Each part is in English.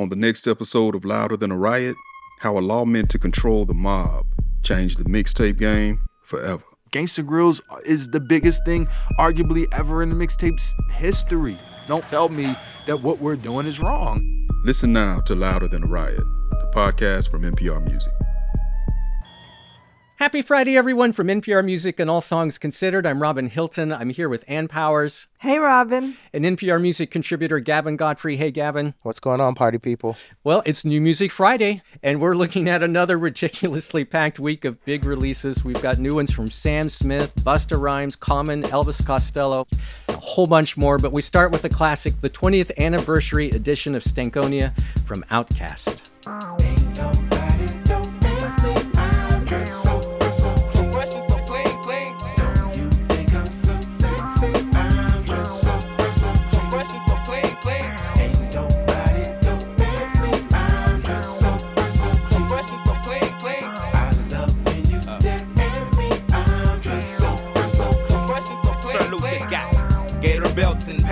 On the next episode of Louder Than a Riot, how a law meant to control the mob changed the mixtape game forever. Gangsta Grillz is the biggest thing, arguably, ever in the mixtape's history. Don't tell me that what we're doing is wrong. Listen now to Louder Than a Riot, the podcast from NPR Music. Happy Friday, everyone, from NPR Music and All Songs Considered. I'm Robin Hilton. I'm here with Ann Powers. Hey, Robin. And NPR Music contributor Gavin Godfrey. Hey, Gavin. What's going on, party people? Well, it's New Music Friday, and we're looking at another ridiculously packed week of big releases. We've got new ones from Sam Smith, Busta Rhymes, Common, Elvis Costello, a whole bunch more. But we start with a classic, the 20th anniversary edition of Stankonia from Outkast.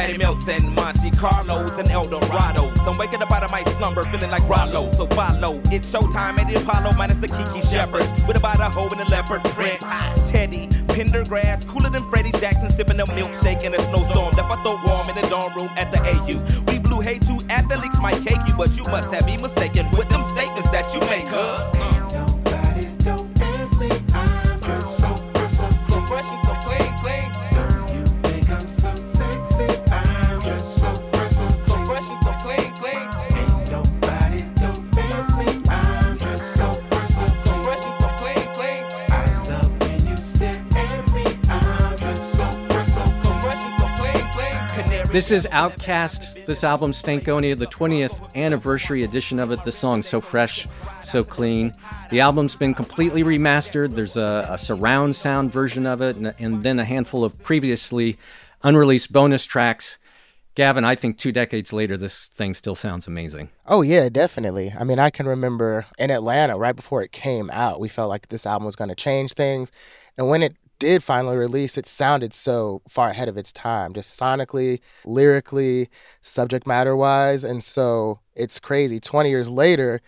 Patty Melton, Monte Carlos, and El Dorado. So I'm waking up out of my slumber feeling like Rollo. So follow, it's showtime at the Apollo minus the Kiki Shepards. With about a hoe in a leopard print. Teddy, Pendergrass, cooler than Freddie Jackson, sipping a milkshake in a snowstorm. Left I throw warm in the dorm room at the AU. We blew hay too, athletes might cake you, but you must have me mistaken with them statements that you make, huh? This is OutKast. This album, Stankonia, the 20th anniversary edition of it. The song so fresh, so clean. The album's been completely remastered. There's a, a surround sound version of it, and, and then a handful of previously unreleased bonus tracks. Gavin, I think two decades later, this thing still sounds amazing. Oh, yeah, definitely. I mean, I can remember in Atlanta, right before it came out, we felt like this album was going to change things. And when it did finally release, it sounded so far ahead of its time, just sonically, lyrically, subject matter wise. And so it's crazy. 20 years later,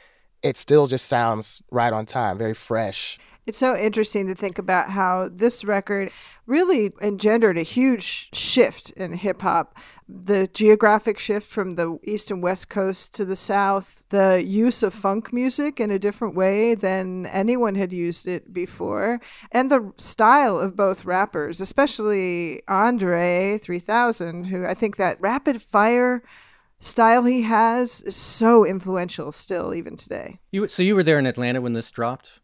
it still just sounds right on time, very fresh. It's so interesting to think about how this record really engendered a huge shift in hip hop. The geographic shift from the east and west coast to the south, the use of funk music in a different way than anyone had used it before, and the style of both rappers, especially Andre 3000, who I think that rapid fire style he has is so influential still even today. You so you were there in Atlanta when this dropped?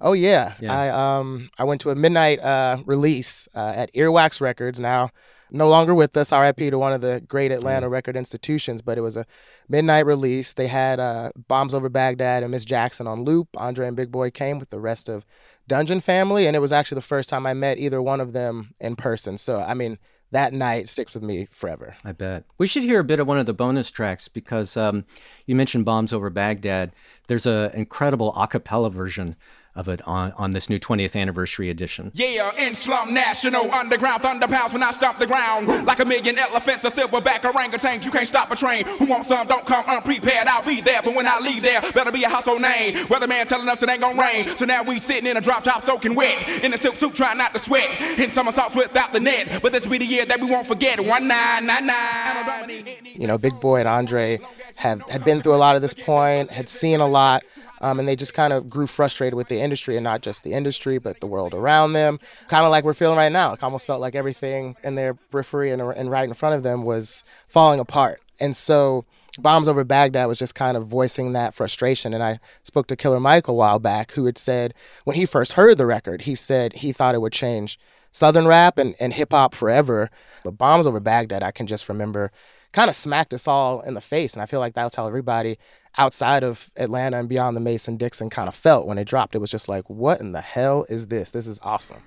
Oh yeah. yeah. I um I went to a midnight uh release uh, at Earwax Records. Now no longer with us. R.I.P. to one of the great Atlanta mm. record institutions. But it was a midnight release. They had uh, Bombs Over Baghdad and Miss Jackson on loop. Andre and Big Boi came with the rest of Dungeon Family, and it was actually the first time I met either one of them in person. So I mean that night sticks with me forever. I bet. We should hear a bit of one of the bonus tracks because um, you mentioned Bombs Over Baghdad. There's an incredible a cappella version of it on, on this new 20th anniversary edition. Yeah, in Slum National, underground thunder pounds when I stomp the ground. Like a million elephants, a silverback orangutans, you can't stop a train. Who wants some, don't come unprepared, I'll be there. But when I leave there, better be a household name. Weatherman telling us it ain't gonna rain. So now we sitting in a drop top soaking wet. In a silk suit trying not to sweat. In somersaults without the net. But this will be the year that we won't forget. 1999. You know, Big Boi and Andre have had been through a lot at this point, had seen a lot. Um, and they just kind of grew frustrated with the industry and not just the industry, but the world around them. Kind of like we're feeling right now. It almost felt like everything in their periphery and, and right in front of them was falling apart. And so Bombs Over Baghdad was just kind of voicing that frustration. And I spoke to Killer Mike a while back, who had said when he first heard the record, he said he thought it would change Southern rap and, and hip hop forever. But Bombs Over Baghdad, I can just remember kind of smacked us all in the face. And I feel like that was how everybody outside of Atlanta and beyond the Mason Dixon kind of felt when it dropped. It was just like, what in the hell is this? This is awesome.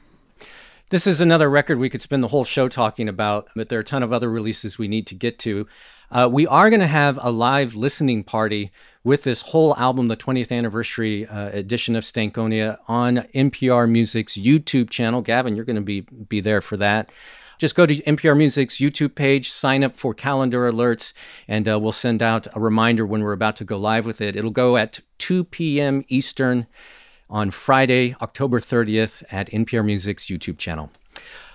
This is another record we could spend the whole show talking about, but there are a ton of other releases we need to get to. Uh, we are going to have a live listening party with this whole album, the 20th anniversary uh, edition of Stankonia, on NPR Music's YouTube channel. Gavin, you're going to be be there for that. Just go to NPR Music's YouTube page, sign up for calendar alerts, and uh, we'll send out a reminder when we're about to go live with it. It'll go at 2 p.m. Eastern on Friday, October 30th at NPR Music's YouTube channel.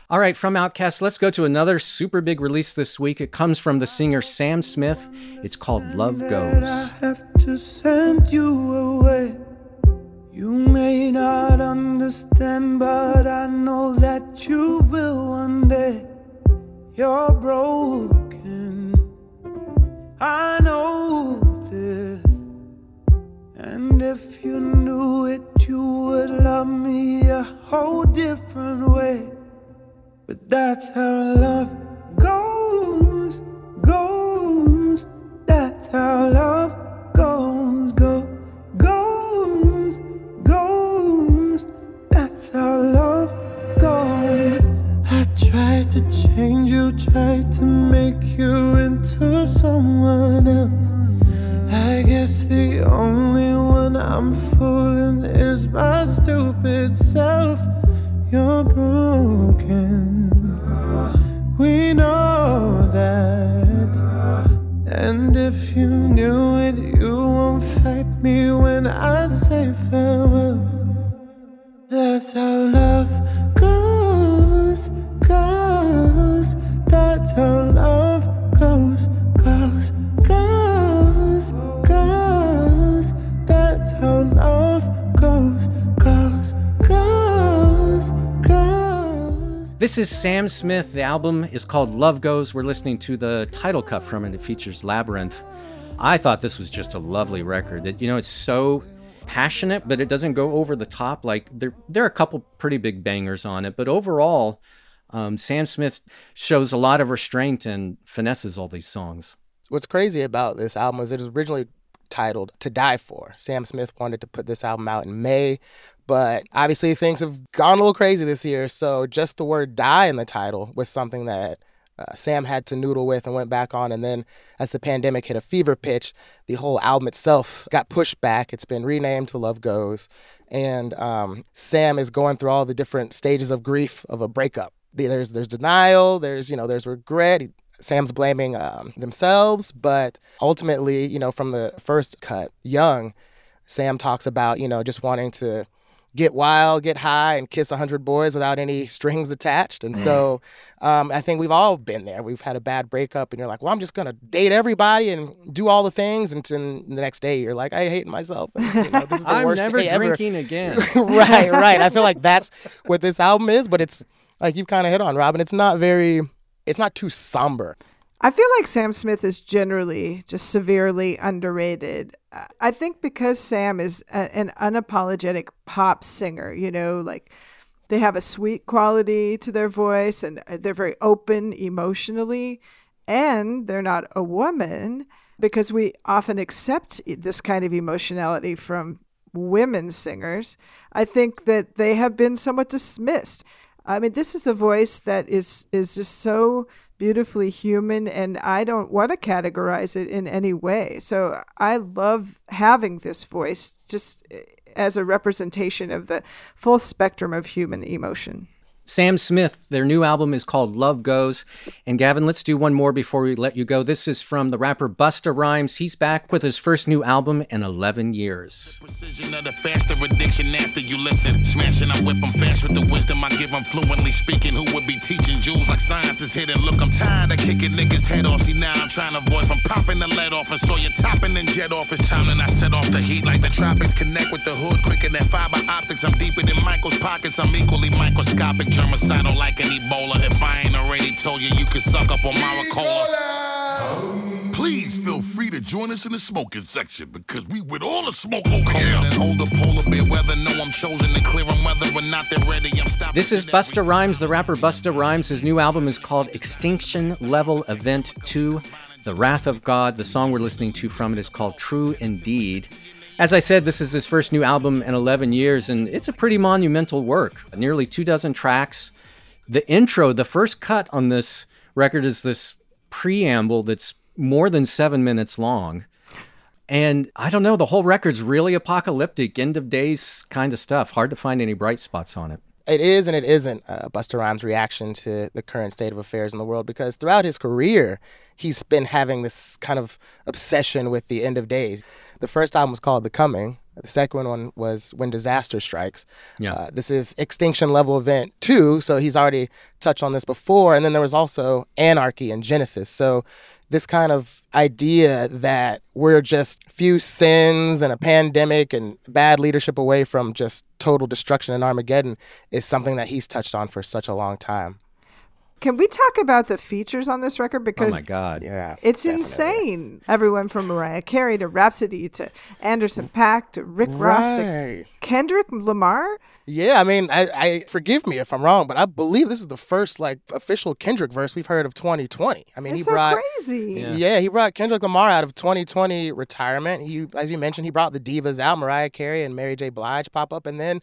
All right, from OutKast, let's go to another super big release this week. It comes from the singer Sam Smith. It's called Love Goes. You may not understand, but I know that you will one day. You're broken. I know this. And if you knew it, you would love me a whole different way. But that's how love goes, goes. That's how love tried to change you, tried to make you into someone else. I guess the only one I'm fooling is my stupid self. You're broken. We know that. And if you knew it, you won't fight me when I say farewell. That's how love This is Sam Smith. The album is called Love Goes. We're listening to the title cut from it. It features Labrinth. I thought this was just a lovely record. It, you know, it's so passionate, but it doesn't go over the top. Like there, there are a couple pretty big bangers on it, but overall, um, Sam Smith shows a lot of restraint and finesses all these songs. What's crazy about this album is it was originally titled To Die For. Sam Smith wanted to put this album out in May, but obviously things have gone a little crazy this year. So just the word die in the title was something that uh, Sam had to noodle with and went back on. And then as the pandemic hit a fever pitch, the whole album itself got pushed back. It's been renamed to Love Goes. And um, Sam is going through all the different stages of grief of a breakup. There's there's denial, there's you know there's regret. Sam's blaming um, themselves, but ultimately, you know, from the first cut, Young, Sam talks about you know just wanting to get wild, get high, and kiss a hundred boys without any strings attached. And so, um, I think we've all been there. We've had a bad breakup, and you're like, well, I'm just gonna date everybody and do all the things, and then the next day you're like, I hate myself. And, you know, this is the I'm worst never day ever. drinking again. right, right. I feel like that's what this album is, but it's like you've kind of hit on, Robin. It's not very, it's not too somber. I feel like Sam Smith is generally just severely underrated. I think because Sam is a, an unapologetic pop singer, you know, like they have a sweet quality to their voice and uh, they're very open emotionally, and they're not a woman because we often accept this kind of emotionality from women singers. I think that they have been somewhat dismissed. I mean, this is a voice that is is just so beautifully human, and I don't want to categorize it in any way. So I love having this voice just eh, as a representation of the full spectrum of human emotion. Sam Smith, their new album is called Love Goes. And Gavin, let's do one more before we let you go. This is from the rapper Busta Rhymes. He's back with his first new album in 11 years. Precision of the faster addiction after you listen. Smashing, I whip them fast with the wisdom I give them fluently speaking. Who would be teaching jewels like science is hidden? Look, I'm tired of kicking niggas' head off. See, now I'm trying to avoid from popping the lead off and you topping and jet off. It's time and I set off the heat like the tropics. Connect with the hood quicker than fiber optics. I'm deeper than Michael's pockets. I'm equally microscopic. Germicidal like an Ebola. If I ain't already told you, you can suck up on my Ricola. Please feel free to join us in the smoking section because we with all the smoke over here. And hold the polar bear weather. No, I'm chosen to clear them whether or not they're ready. I'm stopping. This is at Busta Rhymes, the rapper Busta Rhymes. His new album is called Extinction Level Event 2 The Wrath of God. The song we're listening to from it is called True Indeed. As I said, this is his first new album in 11 years, and it's a pretty monumental work. Nearly two dozen tracks. The intro, the first cut on this record is this preamble that's more than seven minutes long. And I don't know, the whole record's really apocalyptic, end of days kind of stuff. Hard to find any bright spots on it. It is and it isn't uh, Busta Rhymes' reaction to the current state of affairs in the world because throughout his career, he's been having this kind of obsession with the end of days. The first album was called The Coming. The second one was When Disaster Strikes. Yeah. Uh, this is Extinction Level Event 2, so he's already touched on this before. And then there was also Anarchy and Genesis. So this kind of idea that we're just few sins and a pandemic and bad leadership away from just total destruction and Armageddon is something that he's touched on for such a long time. Can we talk about the features on this record? Because Oh Because my God. Yeah. It's definitely. insane. Everyone from Mariah Carey to Rapsody to Anderson Paak to Rick Ross to Kendrick Lamar. Yeah, I mean, I, I forgive me if I'm wrong, but I believe this is the first like official Kendrick verse we've heard of 2020. I mean, It's he so brought crazy. Yeah. Yeah, he brought Kendrick Lamar out of 2020 retirement. He, as you mentioned, he brought the divas out, Mariah Carey and Mary J. Blige pop up, and then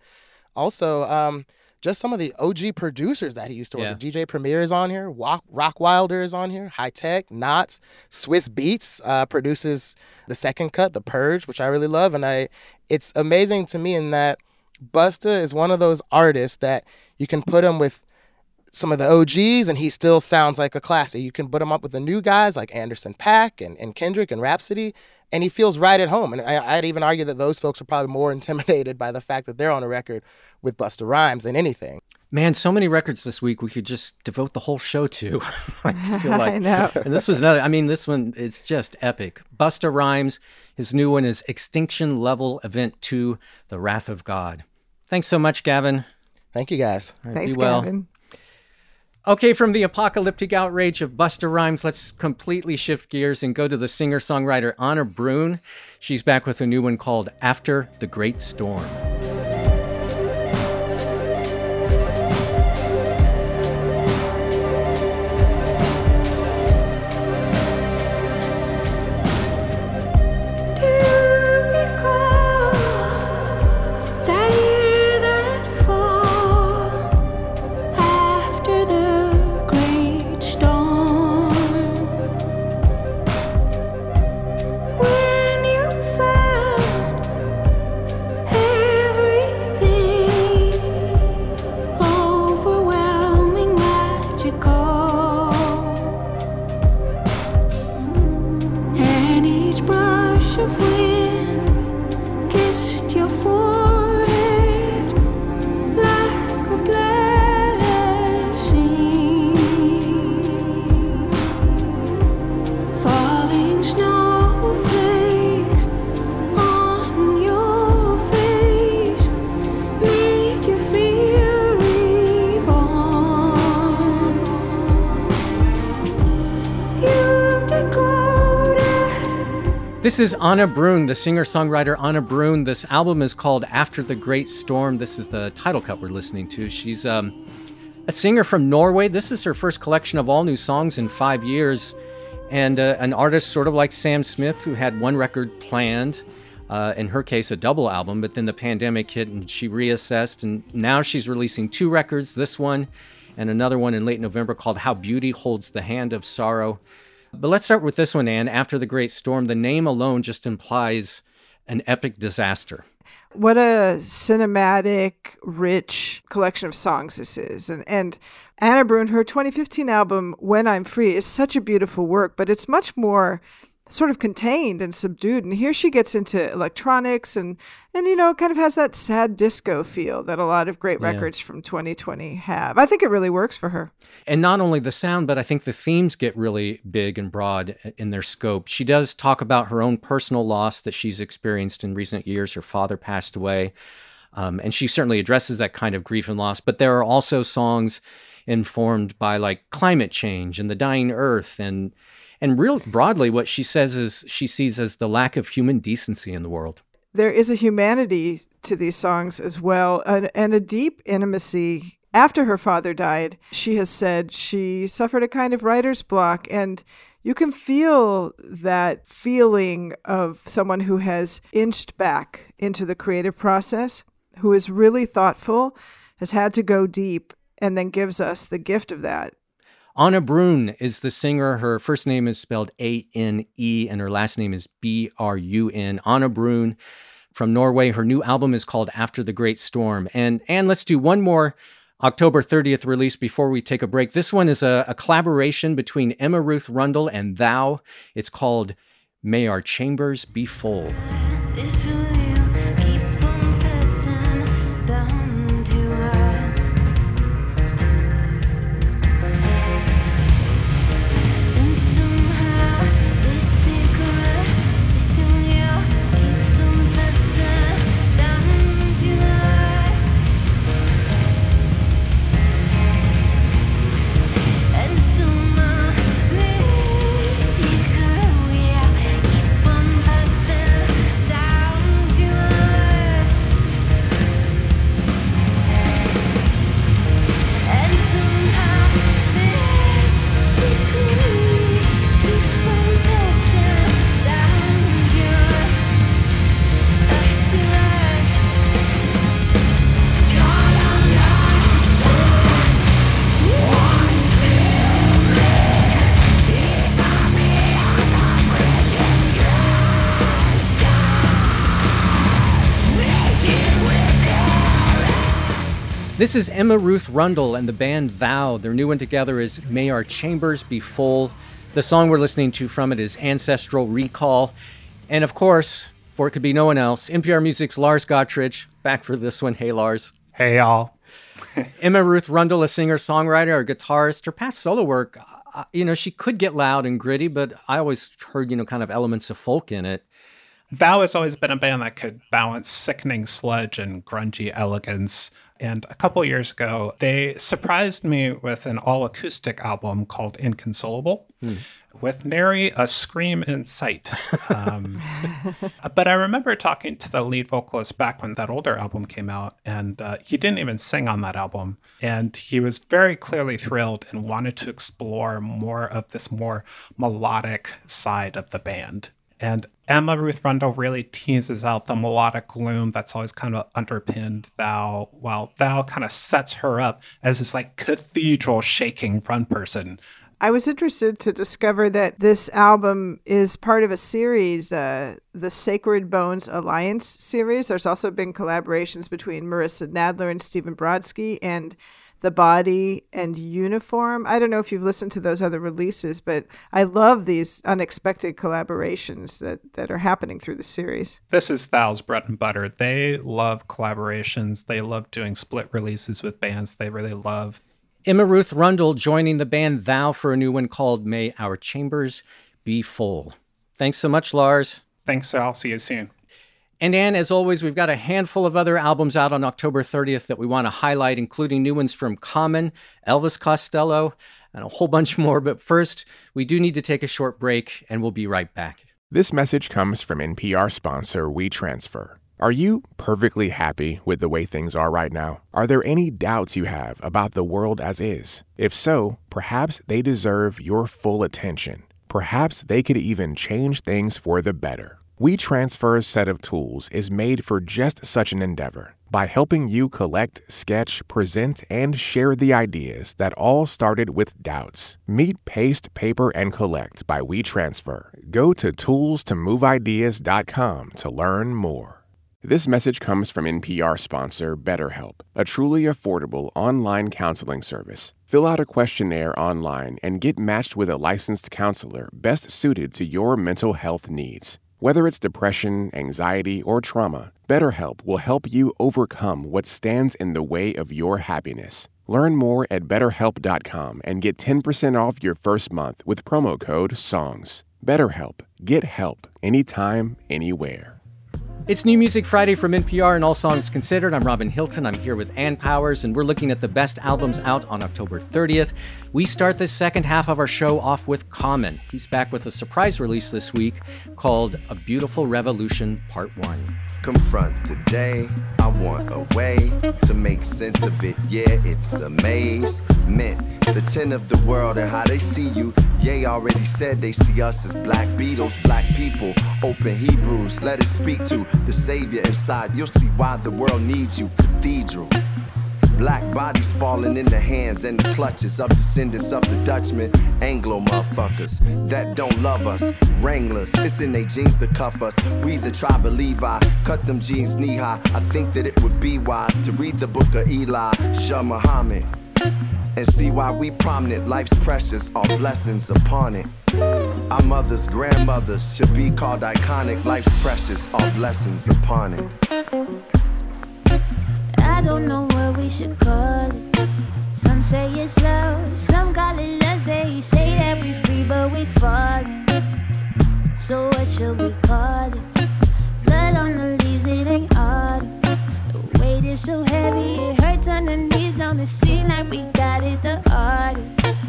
also um, just some of the OG producers that he used to work Yeah. with. DJ Premier is on here, Rock, Rockwilder is on here, High Tech, Nottz, Swizz Beatz uh, produces the second cut, The Purge, which I really love, and I it's amazing to me in that Busta is one of those artists that you can put him with some of the OGs and he still sounds like a classic. You can put him up with the new guys like Anderson Paak and, and Kendrick and Rapsody, and he feels right at home. And I, I'd even argue that those folks are probably more intimidated by the fact that they're on a record with Busta Rhymes than anything. Man, so many records this week we could just devote the whole show to. I feel like. I know. And this was another, I mean, this one, it's just epic. Busta Rhymes, his new one is Extinction Level Event 2 The Wrath of God. Thanks so much, Gavin. Thank you guys. All right, Thanks, be well. Gavin. Okay, from the apocalyptic outrage of Busta Rhymes, let's completely shift gears and go to the singer songwriter Ane Brun. She's back with a new one called After the Great Storm. This is Ane Brun, the singer songwriter Ane Brun. This album is called After the Great Storm. This is the title cut we're listening to. She's um, a singer from Norway. This is her first collection of all new songs in five years. And uh, an artist sort of like Sam Smith, who had one record planned, uh, in her case, a double album, but then the pandemic hit and she reassessed. And now she's releasing two records this one and another one in late November called How Beauty Holds the Hand of Sorrow. But let's start with this one, Anne. After the Great Storm, the name alone just implies an epic disaster. What a cinematic, rich collection of songs this is. And, and Ane Brun, her 2015 album, When I'm Free, is such a beautiful work, but it's much more sort of contained and subdued. And here she gets into electronics and, and you know, kind of has that sad disco feel that a lot of great Yeah. records from 2020 have. I think it really works for her. And not only the sound, but I think the themes get really big and broad in their scope. She does talk about her own personal loss that she's experienced in recent years. Her father passed away. Um, and she certainly addresses that kind of grief and loss. But there are also songs informed by like climate change and the dying earth and and real broadly what she says is she sees as the lack of human decency in the world. there is a humanity to these songs as well and, and a deep intimacy after her father died she has said she suffered a kind of writer's block and you can feel that feeling of someone who has inched back into the creative process who is really thoughtful has had to go deep and then gives us the gift of that Ane Brun is the singer. Her first name is spelled A N E and her last name is B R U N. Ane Brun from Norway. Her new album is called After the Great Storm. And and let's do one more October 30th release before we take a break. This one is a, a collaboration between Emma Ruth Rundle and Thou. It's called May Our Chambers Be Full. This is Emma Ruth Rundle and the band Thou. Their new one together is May Our Chambers Be Full. The song we're listening to from it is Ancestral Recall. And of course, for it could be no one else, NPR Music's Lars Gotrich, back for this one. Hey, Lars. Hey, y'all. Emma Ruth Rundle, a singer, songwriter, a guitarist. Her past solo work, uh, you know, she could get loud and gritty, but I always heard, you know, kind of elements of folk in it. Thou has always been a band that could balance sickening sludge and grungy elegance. And a couple years ago, they surprised me with an all acoustic album called Inconsolation, with nary a scream in sight. Um, but I remember talking to the lead vocalist back when that older album came out, and uh, he didn't even sing on that album. And he was very clearly thrilled and wanted to explore more of this more melodic side of the band. And Emma Ruth Rundle really teases out the melodic gloom that's always kind of underpinned Thou, while Thou kind of sets her up as this like cathedral shaking front person. I was interested to discover that this album is part of a series, uh, the Sacred Bones Alliance series. There's also been collaborations between Marissa Nadler and Stephen Brodsky and The Body and Uniform. I don't know if you've listened to those other releases, but I love these unexpected collaborations that, that are happening through the series. This is Thou's bread and butter. They love collaborations. They love doing split releases with bands they really love. Emma Ruth Rundle joining the band Thou for a new one called May Our Chambers Be Full. Thanks so much, Lars. Thanks, I'll see you soon. And Anne, as always, we've got a handful of other albums out on October 30th that we want to highlight, including new ones from Common, Elvis Costello, and a whole bunch more. But first, we do need to take a short break, and we'll be right back. This message comes from NPR sponsor WeTransfer. Are you perfectly happy with the way things are right now? Are there any doubts you have about the world as is? If so, perhaps they deserve your full attention. Perhaps they could even change things for the better. WeTransfer's set of tools is made for just such an endeavor by helping you collect, sketch, present, and share the ideas that all started with doubts. Meet Paste, Paper, and Collect by WeTransfer. Go to toolstomoveideas.com to learn more. This message comes from NPR sponsor BetterHelp, a truly affordable online counseling service. Fill out a questionnaire online and get matched with a licensed counselor best suited to your mental health needs. Whether it's depression, anxiety, or trauma, BetterHelp will help you overcome what stands in the way of your happiness. Learn more at betterhelp.com and get 10% off your first month with promo code SONGS. BetterHelp. Get help anytime, anywhere. It's New Music Friday from NPR and All Songs Considered. I'm Robin Hilton. I'm here with Ann Powers, and we're looking at the best albums out on October 30th. We start the second half of our show off with Common. He's back with a surprise release this week called A Beautiful Revolution Part 1. Confront the day. I want a way to make sense of it. Yeah, it's a maze. Meant the ten of the world and how they see you. Yea, already said they see us as black beetles, black people. Open Hebrews, let it speak to the Savior inside. You'll see why the world needs you. Cathedral. Black bodies falling in the hands and the clutches of descendants of the Dutchmen, Anglo motherfuckers that don't love us. Wranglers, it's in their jeans to cuff us. We the tribe of Levi, cut them jeans knee high. I think that it would be wise to read the book of Eli, Shah Muhammad. And see why we prominent, life's precious, all blessings upon it. Our mothers, grandmothers should be called iconic, life's precious, all blessings upon it. Don't know what we should call it. Some say it's love, some call it lust. They say that we free, but we falling. So what should we call it? Blood on the leaves, it ain't autumn. The weight is so heavy, it hurts underneath. Don't it seem like we got it the hardest?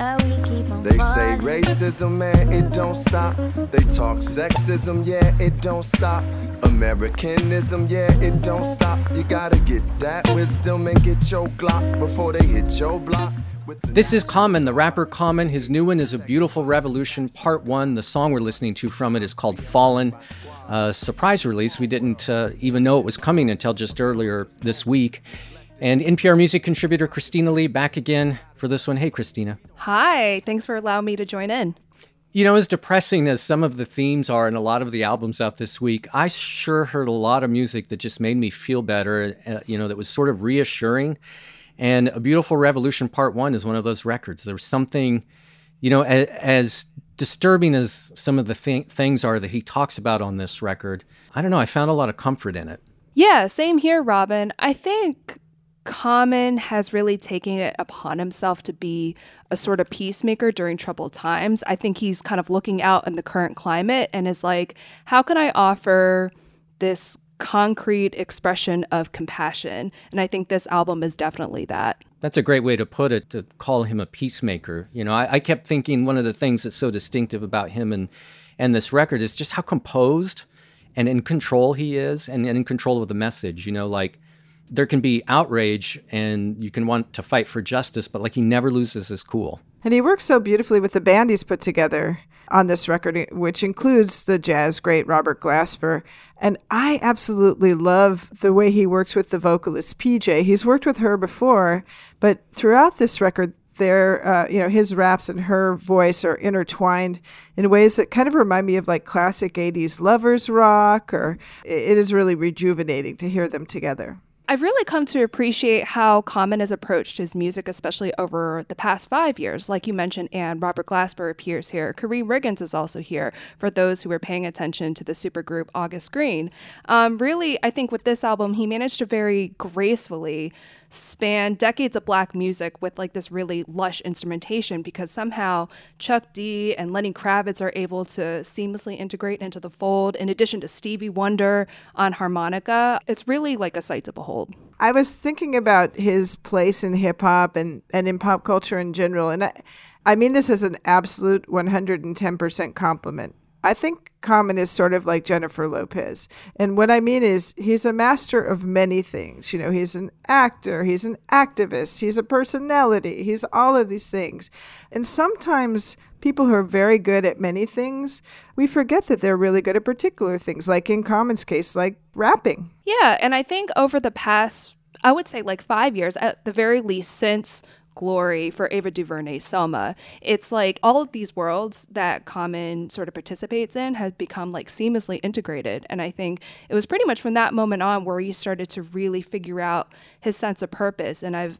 They say racism, man, it don't stop. They talk sexism, yeah, it don't stop. Americanism, yeah, it don't stop. You gotta get that wisdom and get your Glock before they hit your block. This is Common, the rapper Common. His new one is A Beautiful Revolution, Part 1. The song we're listening to from it is called Fallen. Uh, surprise release. We didn't uh, even know it was coming until just earlier this week. And NPR music contributor Christina Lee back again for this one. Hey, Christina. Hi, thanks for allowing me to join in. You know, as depressing as some of the themes are in a lot of the albums out this week, I sure heard a lot of music that just made me feel better, uh, you know, that was sort of reassuring. And A Beautiful Revolution Part 1 is one of those records. There was something, you know, as, as disturbing as some of the th- things are that he talks about on this record, I don't know, I found a lot of comfort in it. Yeah, same here, Robin. I think Common has really taken it upon himself to be a sort of peacemaker during troubled times. I think he's kind of looking out in the current climate and is like, how can I offer this concrete expression of compassion? And I think this album is definitely that. That's a great way to put it, to call him a peacemaker. You know, I, I kept thinking one of the things that's so distinctive about him and, and this record is just how composed and in control he is and, and in control of the message. You know, like there can be outrage and you can want to fight for justice, but like he never loses his cool. And he works so beautifully with the band he's put together on this record, which includes the jazz great Robert Glasper. And I absolutely love the way he works with the vocalist PJ. He's worked with her before, but throughout this record, their, uh, you know, his raps and her voice are intertwined in ways that kind of remind me of like classic 80s lovers rock, or it is really rejuvenating to hear them together. I've really come to appreciate how Common has approached his music, especially over the past five years. Like you mentioned, and Robert Glasper appears here. Karriem Riggins is also here for those who were paying attention to the supergroup August Greene. Um, really, I think with this album, he managed to very gracefully span decades of black music with like this really lush instrumentation because somehow Chuck D and Lenny Kravitz are able to seamlessly integrate into the fold in addition to Stevie Wonder on harmonica. It's really like a sight to behold. I was thinking about his place in hip hop and, and in pop culture in general, and I, I mean this as an absolute 110% compliment. I think Common is sort of like Jennifer Lopez. And what I mean is, he's a master of many things. You know, he's an actor, he's an activist, he's a personality, he's all of these things. And sometimes people who are very good at many things, we forget that they're really good at particular things, like in Common's case, like rapping. Yeah, and I think over the past, I would say like five years, at the very least, since Glory for Ava DuVernay's Selma, it's like all of these worlds that Common sort of participates in has become like seamlessly integrated. And I think it was pretty much from that moment on where he started to really figure out his sense of purpose. And I've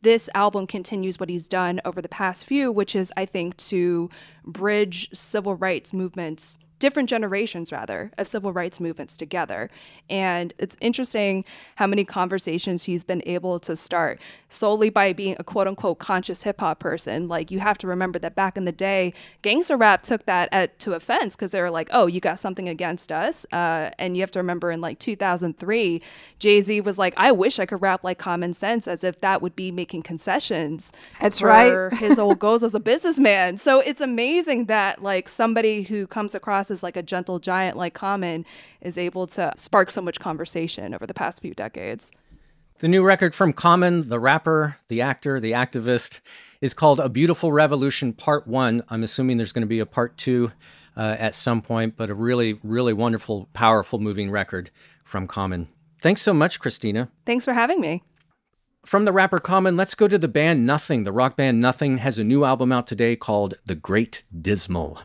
this album continues what he's done over the past few, which is, I think, to bridge civil rights movements, different generations rather, of civil rights movements together. And it's interesting how many conversations he's been able to start solely by being a quote unquote conscious hip hop person. Like, you have to remember that back in the day, gangster rap took that at, to offense because they were like, oh, you got something against us. Uh, and you have to remember in like 2003, Jay Z was like, I wish I could rap like Common Sense, as if that would be making concessions. That's for right. his old goals as a businessman. So it's amazing that like somebody who comes across as like a gentle giant like Common is able to spark so much conversation over the past few decades. The new record from Common, the rapper, the actor, the activist, is called A Beautiful Revolution Part 1. I'm assuming there's going to be a part 2 uh, at some point, but a really, really wonderful, powerful, moving record from Common. Thanks so much, Christina. Thanks for having me. From the rapper Common, let's go to the band Nothing. The rock band Nothing has a new album out today called The Great Dismal.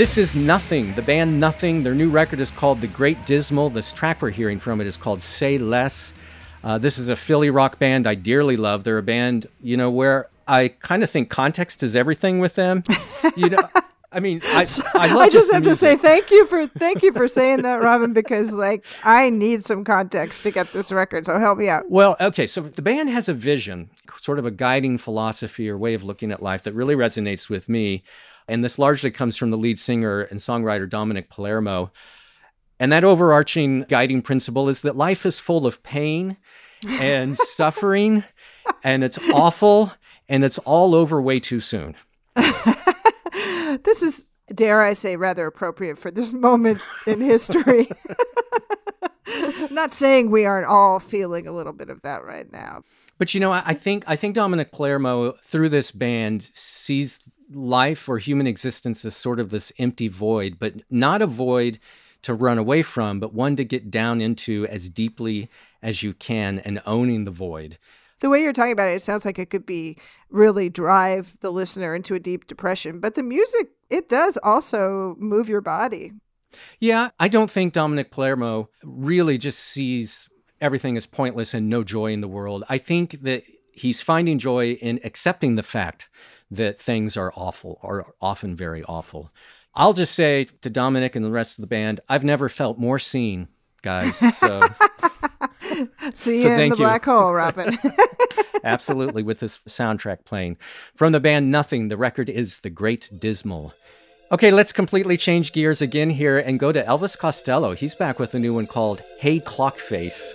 This is Nothing, the band Nothing. Their new record is called The Great Dismal. This track we're hearing from it is called Say Less. Uh, this is a Philly rock band I dearly love. They're a band, you know, where I kind of think context is everything with them. You know, I mean, I, I love I just have to say thank you for thank you for saying that, Robin, because like I need some context to get this record. So help me out. Well, okay, so the band has a vision, sort of a guiding philosophy or way of looking at life that really resonates with me. And this largely comes from the lead singer and songwriter Domenic Palermo. And that overarching guiding principle is that life is full of pain and suffering, and it's awful, and it's all over way too soon. This is, dare I say, rather appropriate for this moment in history. Not saying we aren't all feeling a little bit of that right now. But you know, I think I think Domenic Palermo through this band sees life or human existence is sort of this empty void, but not a void to run away from, but one to get down into as deeply as you can and owning the void. The way you're talking about it, it sounds like it could be really drive the listener into a deep depression. But the music, it does also move your body. Yeah, I don't think Domenic Palermo really just sees everything as pointless and no joy in the world. I think that he's finding joy in accepting the fact that things are awful or often very awful. I'll just say to Domenic and the rest of the band, I've never felt more seen, guys. So See So you in thank the you. black hole, Robin. absolutely with this soundtrack playing. From the band Nothing, the record is The Great Dismal. Okay, let's completely change gears again here and go to Elvis Costello. He's back with a new one called Hey Clockface.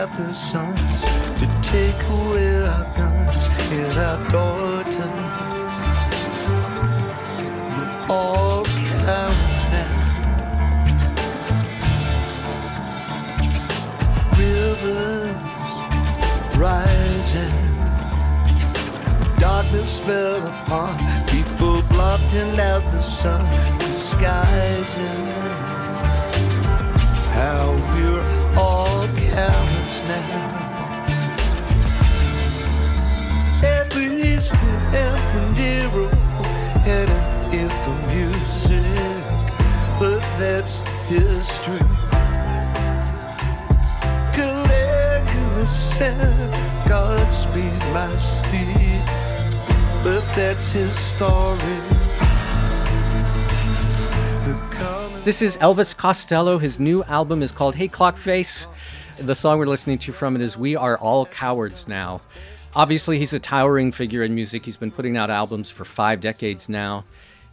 Out the sons to take away our guns and our daughters. We're all cowards now. Rivers rising. Darkness fell upon people blotting out the sun, disguising that's his story. This is Elvis Costello. His new album is called Hey Clockface. The song we're listening to from it is We Are All Cowards Now. Obviously, he's a towering figure in music. He's been putting out albums for five decades now.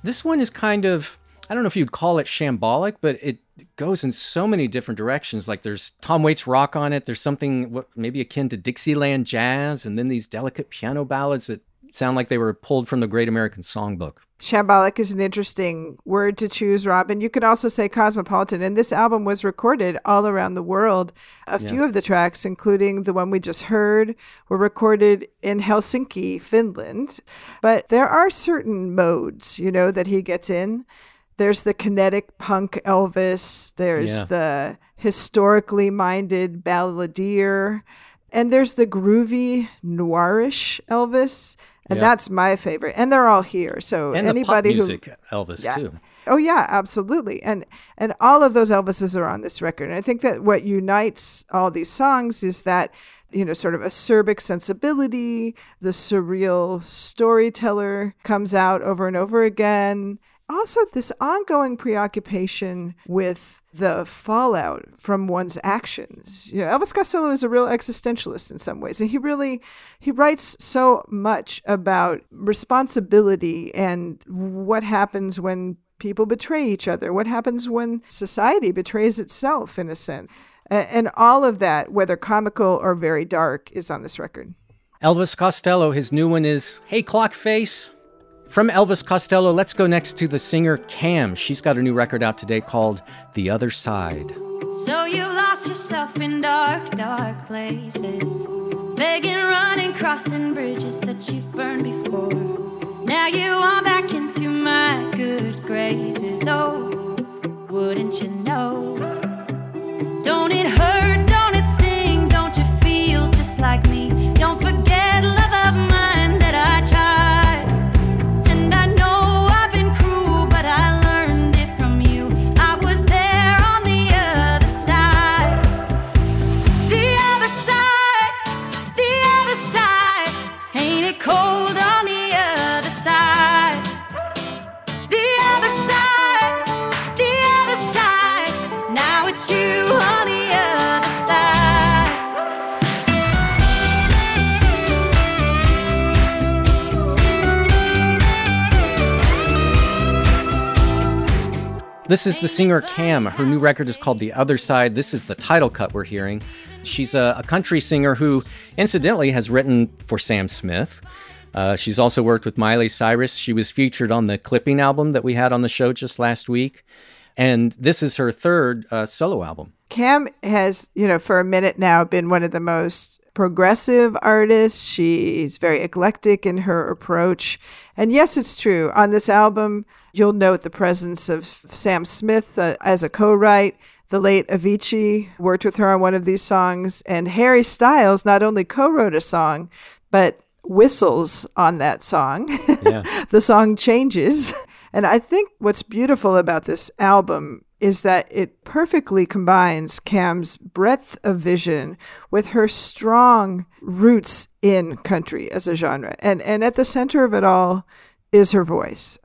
This one is kind of, I don't know if you'd call it shambolic, but it goes in so many different directions. Like there's Tom Waits rock on it, there's something maybe akin to Dixieland jazz, and then these delicate piano ballads that sound like they were pulled from the Great American Songbook. Shambolic is an interesting word to choose, Robin. You could also say cosmopolitan. And this album was recorded all around the world. A Yeah. few of the tracks, including the one we just heard, were recorded in Helsinki, Finland. But there are certain modes, you know, that he gets in. There's the kinetic punk Elvis. There's Yeah. the historically minded balladeer. And there's the groovy noirish Elvis. And Yeah. that's my favorite. And they're all here. So And anybody music who Elvis Yeah. too. Oh yeah, absolutely. And and all of those Elvises are on this record. And I think that what unites all these songs is that you know, sort of acerbic sensibility, the surreal storyteller comes out over and over again. Also, this ongoing preoccupation with the fallout from one's actions. You know, Elvis Costello is a real existentialist in some ways, and he really he writes so much about responsibility and what happens when people betray each other, what happens when society betrays itself, in a sense. And all of that, whether comical or very dark, is on this record. Elvis Costello, his new one is Hey Clock Face. From Elvis Costello, let's go next to the singer Cam. She's got a new record out today called The Other Side. So you lost yourself in dark, dark places. Begging, running, crossing bridges that you've burned before. Now you are back into my good graces. Oh, wouldn't you know? Don't it hurt? This is the singer Cam. Her new record is called The Other Side. This is the title cut we're hearing. She's a, a country singer who, incidentally, has written for Sam Smith. Uh, she's also worked with Miley Cyrus. She was featured on the Clipping album that we had on the show just last week. And this is her third uh, solo album. Cam has, you know, for a minute now been one of the most progressive artist. She's very eclectic in her approach. And yes, it's true. On this album, you'll note the presence of Sam Smith uh, as a co write. The late Avicii worked with her on one of these songs. And Harry Styles not only co wrote a song, but whistles on that song. the song changes. And I think what's beautiful about this album is that it perfectly combines Cam's breadth of vision with her strong roots in country as a genre. And and at the center of it all is her voice.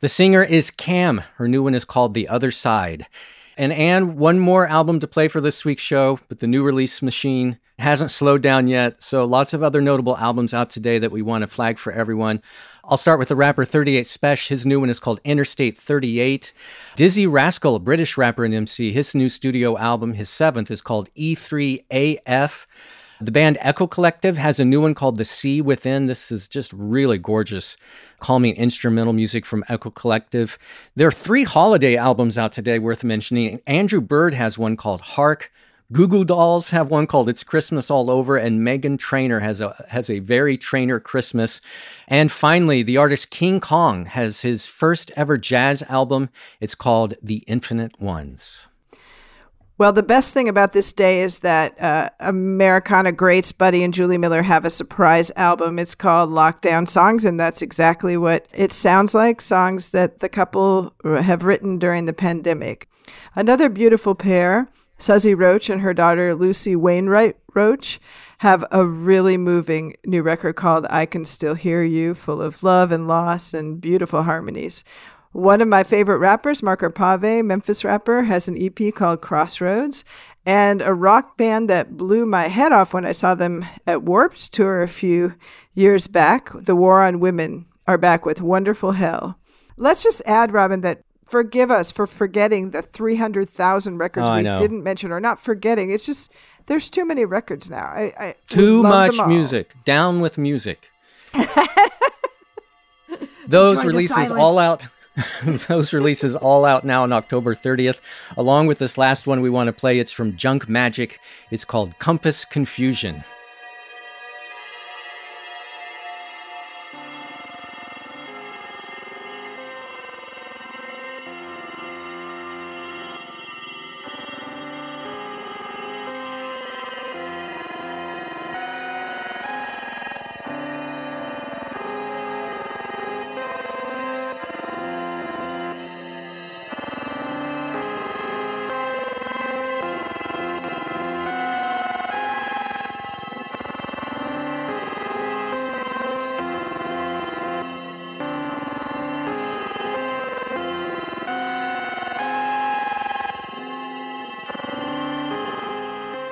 The singer is Cam. Her new one is called The Other Side. And Anne, one more album to play for this week's show, but the new release machine hasn't slowed down yet. So lots of other notable albums out today that we want to flag for everyone. I'll start with the rapper 38 Spesh. His new one is called Interstate 38. Dizzee Rascal, a British rapper and MC, his new studio album, his seventh, is called E3AF. The band Echo Collective has a new one called The Sea Within. This is just really gorgeous, calming instrumental music from Echo Collective. There are three holiday albums out today worth mentioning. Andrew Bird has one called Hark. Goo Goo Dolls have one called It's Christmas All Over, and Meghan Trainor has a has a very Trainor Christmas. And finally, the artist King Kong has his first ever jazz album. It's called The Infinite Ones. Well, the best thing about this day is that uh, Americana greats Buddy and Julie Miller have a surprise album. It's called Lockdown Songs, and that's exactly what it sounds like songs that the couple have written during the pandemic. Another beautiful pair, Suzy Roach and her daughter Lucy Wainwright Roach, have a really moving new record called I Can Still Hear You, full of love and loss and beautiful harmonies. One of my favorite rappers, Marco Pave, Memphis rapper, has an EP called Crossroads, and a rock band that blew my head off when I saw them at Warped Tour a few years back, The War on Women, are back with Wonderful Hell. Let's just add, Robin, that forgive us for forgetting the 300,000 records Oh, we didn't mention, or not forgetting. It's just, there's too many records now. I, I Too much music. Down with music. Those releases all out. Those releases all out now on October 30th. Along with this last one we want to play, it's from Junk Magic. It's called Compass Confusion.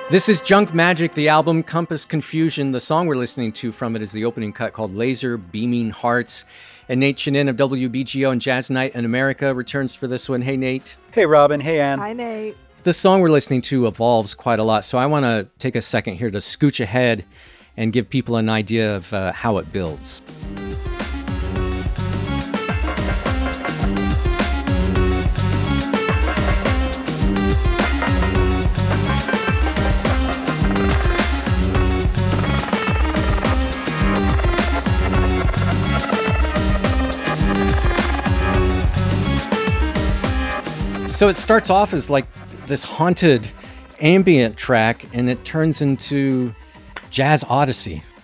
This is Junk Magic, the album Compass Confusion. The song we're listening to from it is the opening cut called Laser Beaming Hearts. And Nate Chinen of WBGO and Jazz Night in America returns for this one. Hey, Nate. Hey, Robin. Hey, Ann. Hi, Nate. The song we're listening to evolves quite a lot, so I want to take a second here to scooch ahead and give people an idea of uh, how it builds. So it starts off as like this haunted ambient track and it turns into jazz odyssey.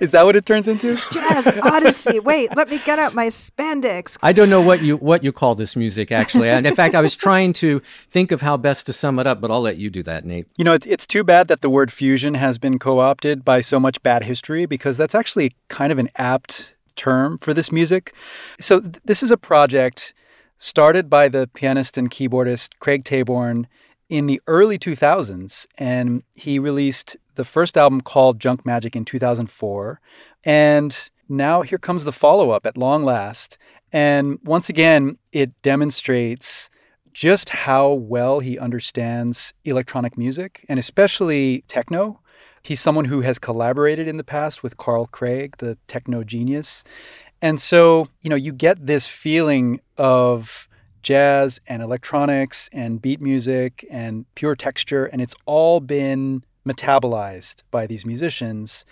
Is that what it turns into? Jazz Odyssey. Wait, let me get out my spandex. I don't know what you what you call this music actually. And in fact, I was trying to think of how best to sum it up, but I'll let you do that, Nate. You know, it's, it's too bad that the word fusion has been co opted by so much bad history because that's actually kind of an apt term for this music. So, th- this is a project started by the pianist and keyboardist Craig Taborn in the early 2000s, and he released the first album called Junk Magic in 2004. And now here comes the follow up at long last. And once again, it demonstrates just how well he understands electronic music and especially techno. He's someone who has collaborated in the past with Carl Craig, the techno genius. And so, you know, you get this feeling of jazz and electronics and beat music and pure texture, and it's all been metabolized by these musicians.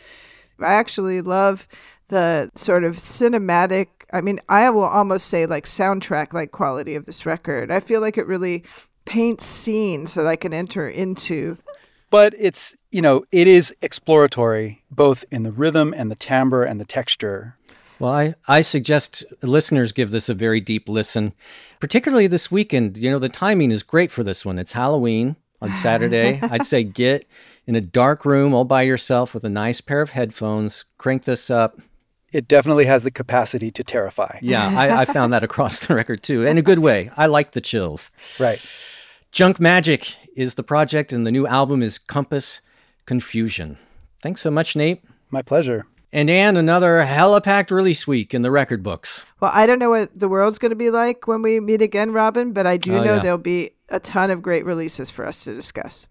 I actually love the sort of cinematic, I mean, I will almost say like soundtrack like quality of this record. I feel like it really paints scenes that I can enter into. But it's, you know, it is exploratory, both in the rhythm and the timbre and the texture. Well, I, I suggest listeners give this a very deep listen, particularly this weekend. You know, the timing is great for this one. It's Halloween on Saturday. I'd say get in a dark room all by yourself with a nice pair of headphones, crank this up. It definitely has the capacity to terrify. Yeah, I, I found that across the record too, in a good way. I like the chills. Right. Junk Magic is the project, and the new album is Compass Confusion. Thanks so much, Nate. My pleasure. And Ann, another hella packed release week in the record books. Well, I don't know what the world's going to be like when we meet again, Robin, but I do Oh, know yeah. there'll be a ton of great releases for us to discuss.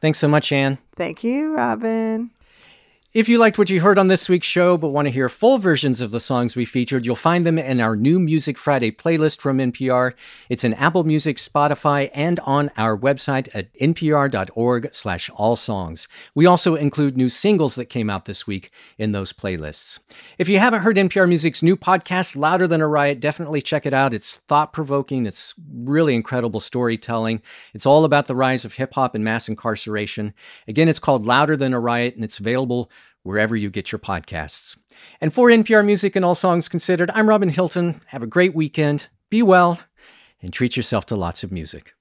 Thanks so much, Ann. Thank you, Robin. If you liked what you heard on this week's show but want to hear full versions of the songs we featured, you'll find them in our new Music Friday playlist from NPR. It's in Apple Music, Spotify, and on our website at npr.org slash all songs. We also include new singles that came out this week in those playlists. If you haven't heard NPR Music's new podcast, Louder Than a Riot, definitely check it out. It's thought-provoking. It's really incredible storytelling. It's all about the rise of hip-hop and mass incarceration. Again, it's called Louder Than a Riot, and it's available wherever you get your podcasts. And for NPR Music and All Songs Considered, I'm Robin Hilton. Have a great weekend, be well, and treat yourself to lots of music.